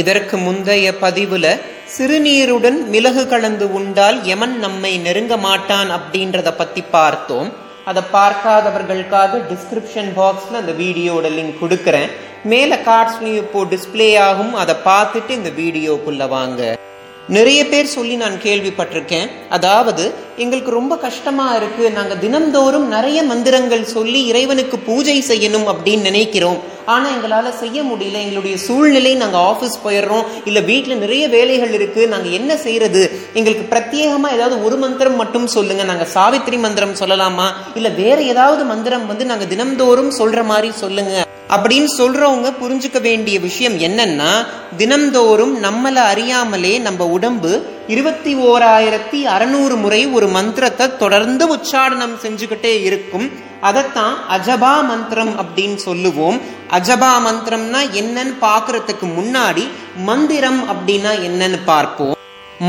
இதற்கு முந்தைய பதிவுல சிறுநீருடன் மிளகு கலந்து உண்டால் எமன் நம்மை நெருங்க மாட்டான் அப்படின்றத பத்தி பார்த்தோம். அதை பார்க்காதவர்களுக்காக டிஸ்கிரிப்ஷன் பாக்ஸ்ல அந்த வீடியோட லிங்க் கொடுக்கறேன். மேல கார்ட்ஸ்லையும் இப்போ டிஸ்பிளே ஆகும். அதை பார்த்துட்டு இந்த வீடியோக்குள்ள வாங்க. நிறைய பேர் சொல்லி நான் கேள்விப்பட்டிருக்கேன். அதாவது எங்களுக்கு ரொம்ப கஷ்டமா இருக்கு. நாங்க தினம்தோறும் நிறைய மந்திரங்கள் சொல்லி இறைவனுக்கு பூஜை செய்யணும் அப்படின்னு நினைக்கிறோம். ஆனா எங்களால செய்ய முடியல. எங்களுடைய சூழ்நிலை நாங்க ஆபீஸ் போயிடுறோம். இல்ல வீட்டுல நிறைய வேலைகள் இருக்கு. நாங்க என்ன செய்யறது? எங்களுக்கு பிரத்யேகமா ஏதாவது ஒரு மந்திரம் மட்டும் சொல்லுங்க. நாங்க சாவித்திரி மந்திரம் சொல்லலாமா? இல்ல வேற ஏதாவது மந்திரம் வந்து நாங்க தினம்தோறும் சொல்ற மாதிரி சொல்லுங்க. அப்படின்னு சொல்றவங்க புரிஞ்சுக்க வேண்டிய விஷயம் என்னன்னா தினம்தோறும் நம்மள அறியாமலே நம்ம உடம்பு இருபத்தி ஓராயிரத்தி அறநூறு முறை ஒரு மந்திரத்தை தொடர்ந்து உச்சாரணம் செஞ்சுக்கிட்டே இருக்கும். அதைத்தான் அஜபா மந்திரம் அப்படின்னு சொல்லுவோம். அஜபா மந்திரம்னா என்னன்னு பார்க்கறதுக்கு முன்னாடி மந்திரம் அப்படின்னா என்னன்னு பார்ப்போம்.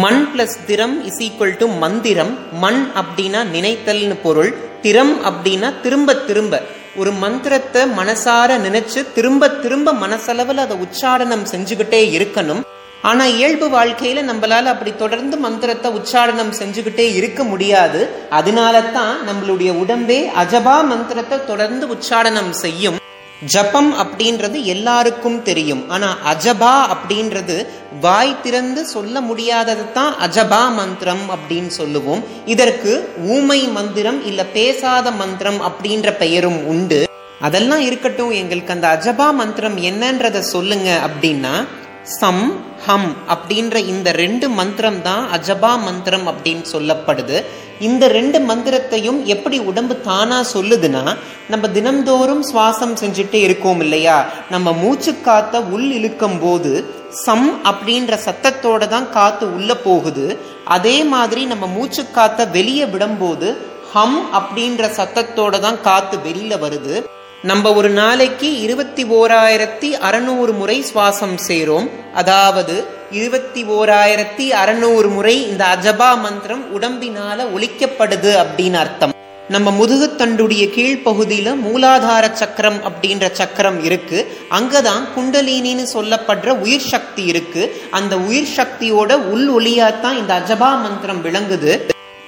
மண் பிளஸ் திறம் இஸ் ஈக்குவல் டு மந்திரம். மண் அப்படின்னா நினைத்தல்னு பொருள். திறம் அப்படின்னா திரும்ப திரும்ப. ஒரு மந்திரத்தை மனசார நினைச்சு திரும்ப திரும்ப மனசளவில் அதை உச்சாரணம் செஞ்சுக்கிட்டே இருக்கணும். ஆனா இயல்பு வாழ்க்கையில நம்மளால அப்படி தொடர்ந்து மந்திரத்தை உச்சாரணம் செஞ்சுக்கிட்டே இருக்க முடியாது. அதனால தான் நம்மளுடைய உடம்பே அஜபா மந்திரத்தை தொடர்ந்து உச்சாரணம் செய்யும். ஜபம் அப்படின்றது எல்லாருக்கும் தெரியும். ஆனா அஜபா அப்படின்றது வாய் திறந்து சொல்ல முடியாதது தான் அஜபா மந்திரம் அப்படின்னு சொல்லுவோம். இதற்கு ஊமை மந்திரம் இல்ல பேசாத மந்திரம் அப்படின்ற பெயரும் உண்டு. அதெல்லாம் இருக்கட்டும் எங்களுக்கு அந்த அஜபா மந்திரம் என்னன்றத சொல்லுங்க அப்படின்னா சம் ஹம் அப்படின்ற இந்த ரெண்டு மந்திரம் தான் அஜபா மந்திரம் அப்படின்னு சொல்லப்படுது. இந்த ரெண்டு மந்திரத்தையும் எப்படி உடம்பு தானா சொல்லுதுன்னா நம்ம தினம்தோறும் சுவாசம் செஞ்சுட்டே இருக்கோம் இல்லையா? நம்ம மூச்சு காத்த உள் இழுக்கும் போது சம் அப்படின்ற சத்தத்தோட தான் காத்து உள்ள போகுது. அதே மாதிரி நம்ம மூச்சு காத்த வெளியே விடும்போது ஹம் அப்படின்ற சத்தத்தோட தான் காத்து வெளியில வருது. நம்ம ஒரு நாளைக்கு இருபத்தி ஓராயிரத்தி அறநூறு முறை சுவாசம் சேரும் அதாவது இருபத்தி ஓராயிரத்தி அறநூறு முறை இந்த அஜபா மந்திரம் உடம்பினால ஒழிக்கப்படுது அப்படின்னு அர்த்தம். நம்ம முதுகுத்தண்டுடைய கீழ்ப்பகுதியில மூலாதார சக்கரம் அப்படின்ற சக்கரம் இருக்கு. அங்கதான் குண்டலினின்னு சொல்லப்படுற உயிர் சக்தி இருக்கு. அந்த உயிர் சக்தியோட உள் ஒளியாத்தான் இந்த அஜபா மந்திரம் விளங்குது.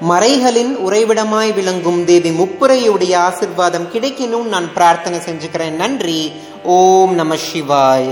மறைகளின் உறைவிடமாய் விளங்கும் தேவி முப்புரையுடைய ஆசிர்வாதம் கிடைக்கணும் நான் பிரார்த்தனை செஞ்சுக்கிறேன். நன்றி. ஓம் நம சிவாய.